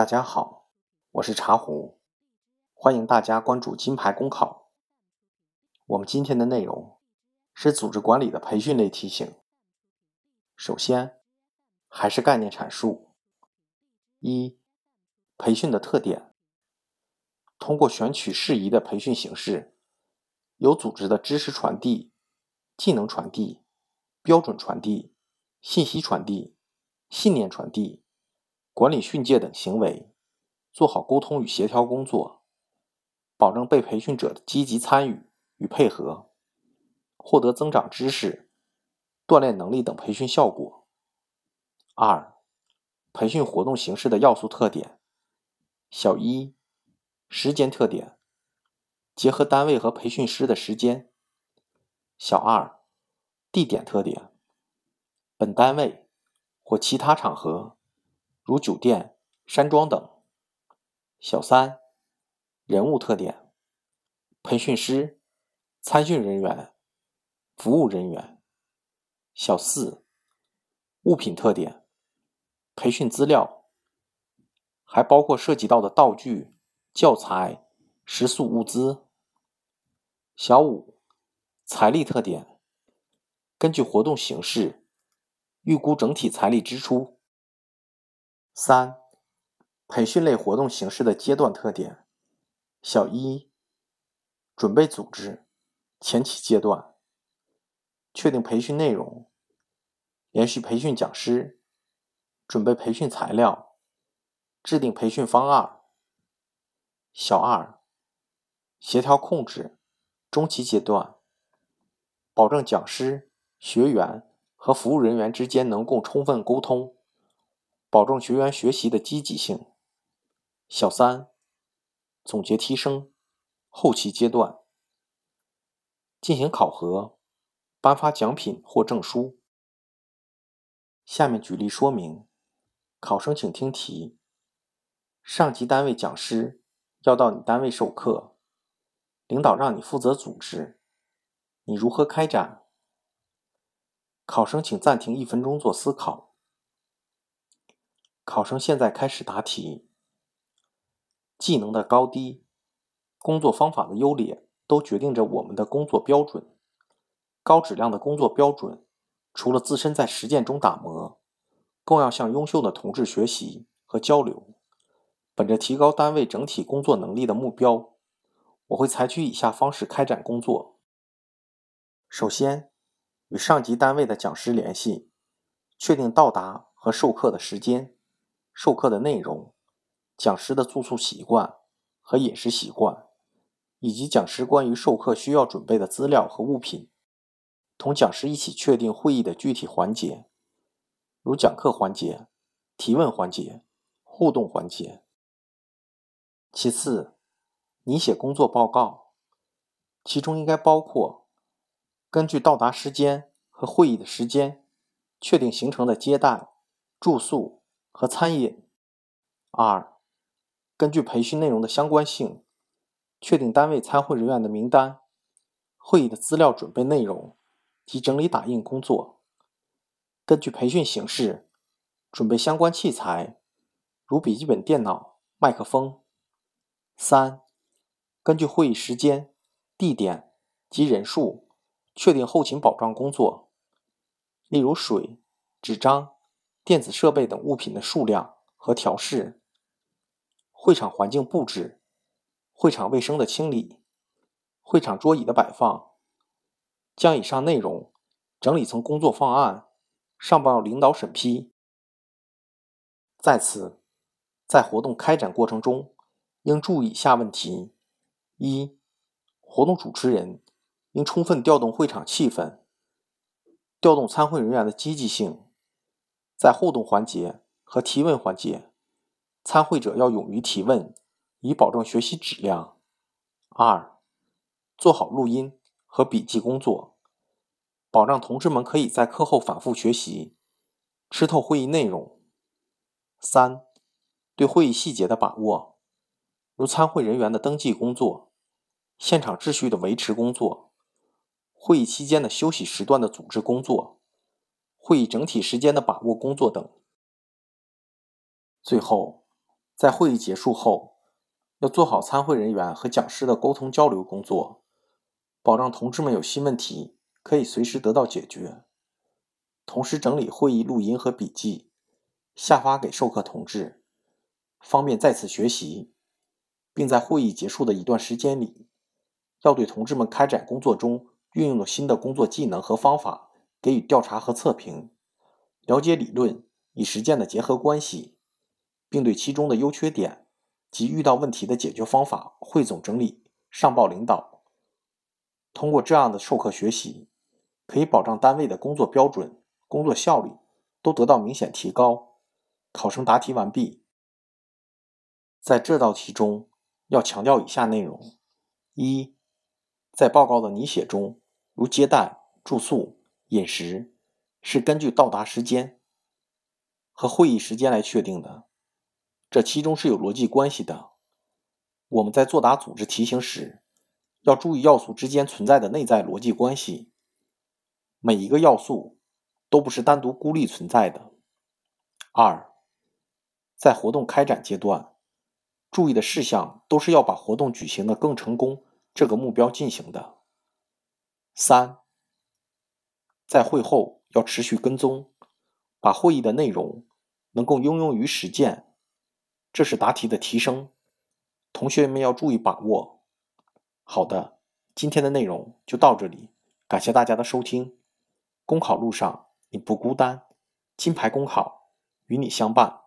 大家好，我是茶壶，欢迎大家关注金牌公考。我们今天的内容是组织管理的培训类题型。首先，还是概念阐述：一、培训的特点。通过选取适宜的培训形式，有组织的知识传递、技能传递、标准传递、信息传递、信念传递。管理训诫等行为，做好沟通与协调工作，保证被培训者的积极参与与配合，获得增长知识、锻炼能力等培训效果。二、培训活动形式的要素特点：小一、时间特点，结合单位和培训师的时间；小二、地点特点，本单位或其他场合。如酒店、山庄等。小三，人物特点：培训师、参训人员、服务人员。小四，物品特点：培训资料，还包括涉及到的道具、教材、食宿物资。小五，财力特点：根据活动形式，预估整体财力支出。三、培训类活动形式的阶段特点：小一、准备组织前期阶段，确定培训内容，连续培训讲师，准备培训材料，制定培训方案。小二、协调控制中期阶段，保证讲师、学员和服务人员之间能够充分沟通。保证学员学习的积极性。小三，总结提升，后期阶段，进行考核，颁发奖品或证书。下面举例说明，考生请听题：上级单位讲师要到你单位授课，领导让你负责组织，你如何开展？考生请暂停一分钟做思考。考生现在开始答题。技能的高低、工作方法的优劣，都决定着我们的工作标准。高质量的工作标准，除了自身在实践中打磨，更要向优秀的同志学习和交流。本着提高单位整体工作能力的目标，我会采取以下方式开展工作：首先，与上级单位的讲师联系，确定到达和授课的时间。授课的内容、讲师的住宿习惯和饮食习惯，以及讲师关于授课需要准备的资料和物品，同讲师一起确定会议的具体环节，如讲课环节、提问环节、互动环节。其次，拟写工作报告，其中应该包括根据到达时间和会议的时间，确定行程的接待、住宿。和餐饮。二、根据培训内容的相关性，确定单位参会人员的名单、会议的资料准备内容及整理打印工作。根据培训形式，准备相关器材，如笔记本电脑、麦克风。三、根据会议时间、地点及人数，确定后勤保障工作，例如水、纸张。电子设备等物品的数量和调试，会场环境布置，会场卫生的清理，会场桌椅的摆放，将以上内容整理成工作方案，上报领导审批。在此，在活动开展过程中，应注意以下问题：一、活动主持人应充分调动会场气氛，调动参会人员的积极性。在互动环节和提问环节，参会者要勇于提问，以保证学习质量。二、做好录音和笔记工作，保障同志们可以在课后反复学习，吃透会议内容。三、对会议细节的把握，如参会人员的登记工作、现场秩序的维持工作、会议期间的休息时段的组织工作。会议整体时间的把握工作等。最后，在会议结束后，要做好参会人员和讲师的沟通交流工作，保障同志们有新问题可以随时得到解决。同时整理会议录音和笔记，下发给授课同志，方便再次学习。并在会议结束的一段时间里，要对同志们开展工作中运用的新的工作技能和方法给予调查和测评，了解理论与实践的结合关系，并对其中的优缺点及遇到问题的解决方法汇总整理，上报领导。通过这样的授课学习，可以保障单位的工作标准、工作效率都得到明显提高。考生答题完毕。在这道题中。要强调以下内容：一，在报告的拟写中，如接待、住宿、饮食，是根据到达时间和会议时间来确定的，这其中是有逻辑关系的。我们在作答组织题型时，要注意要素之间存在的内在逻辑关系，每一个要素都不是单独孤立存在的。二，在活动开展阶段。注意的事项都是要把活动举行的更成功这个目标进行的。三，在会后要持续跟踪，把会议的内容能够应用于实践，这是答题的提升。同学们要注意把握。好的，今天的内容就到这里，感谢大家的收听。公考路上你不孤单，金牌公考与你相伴。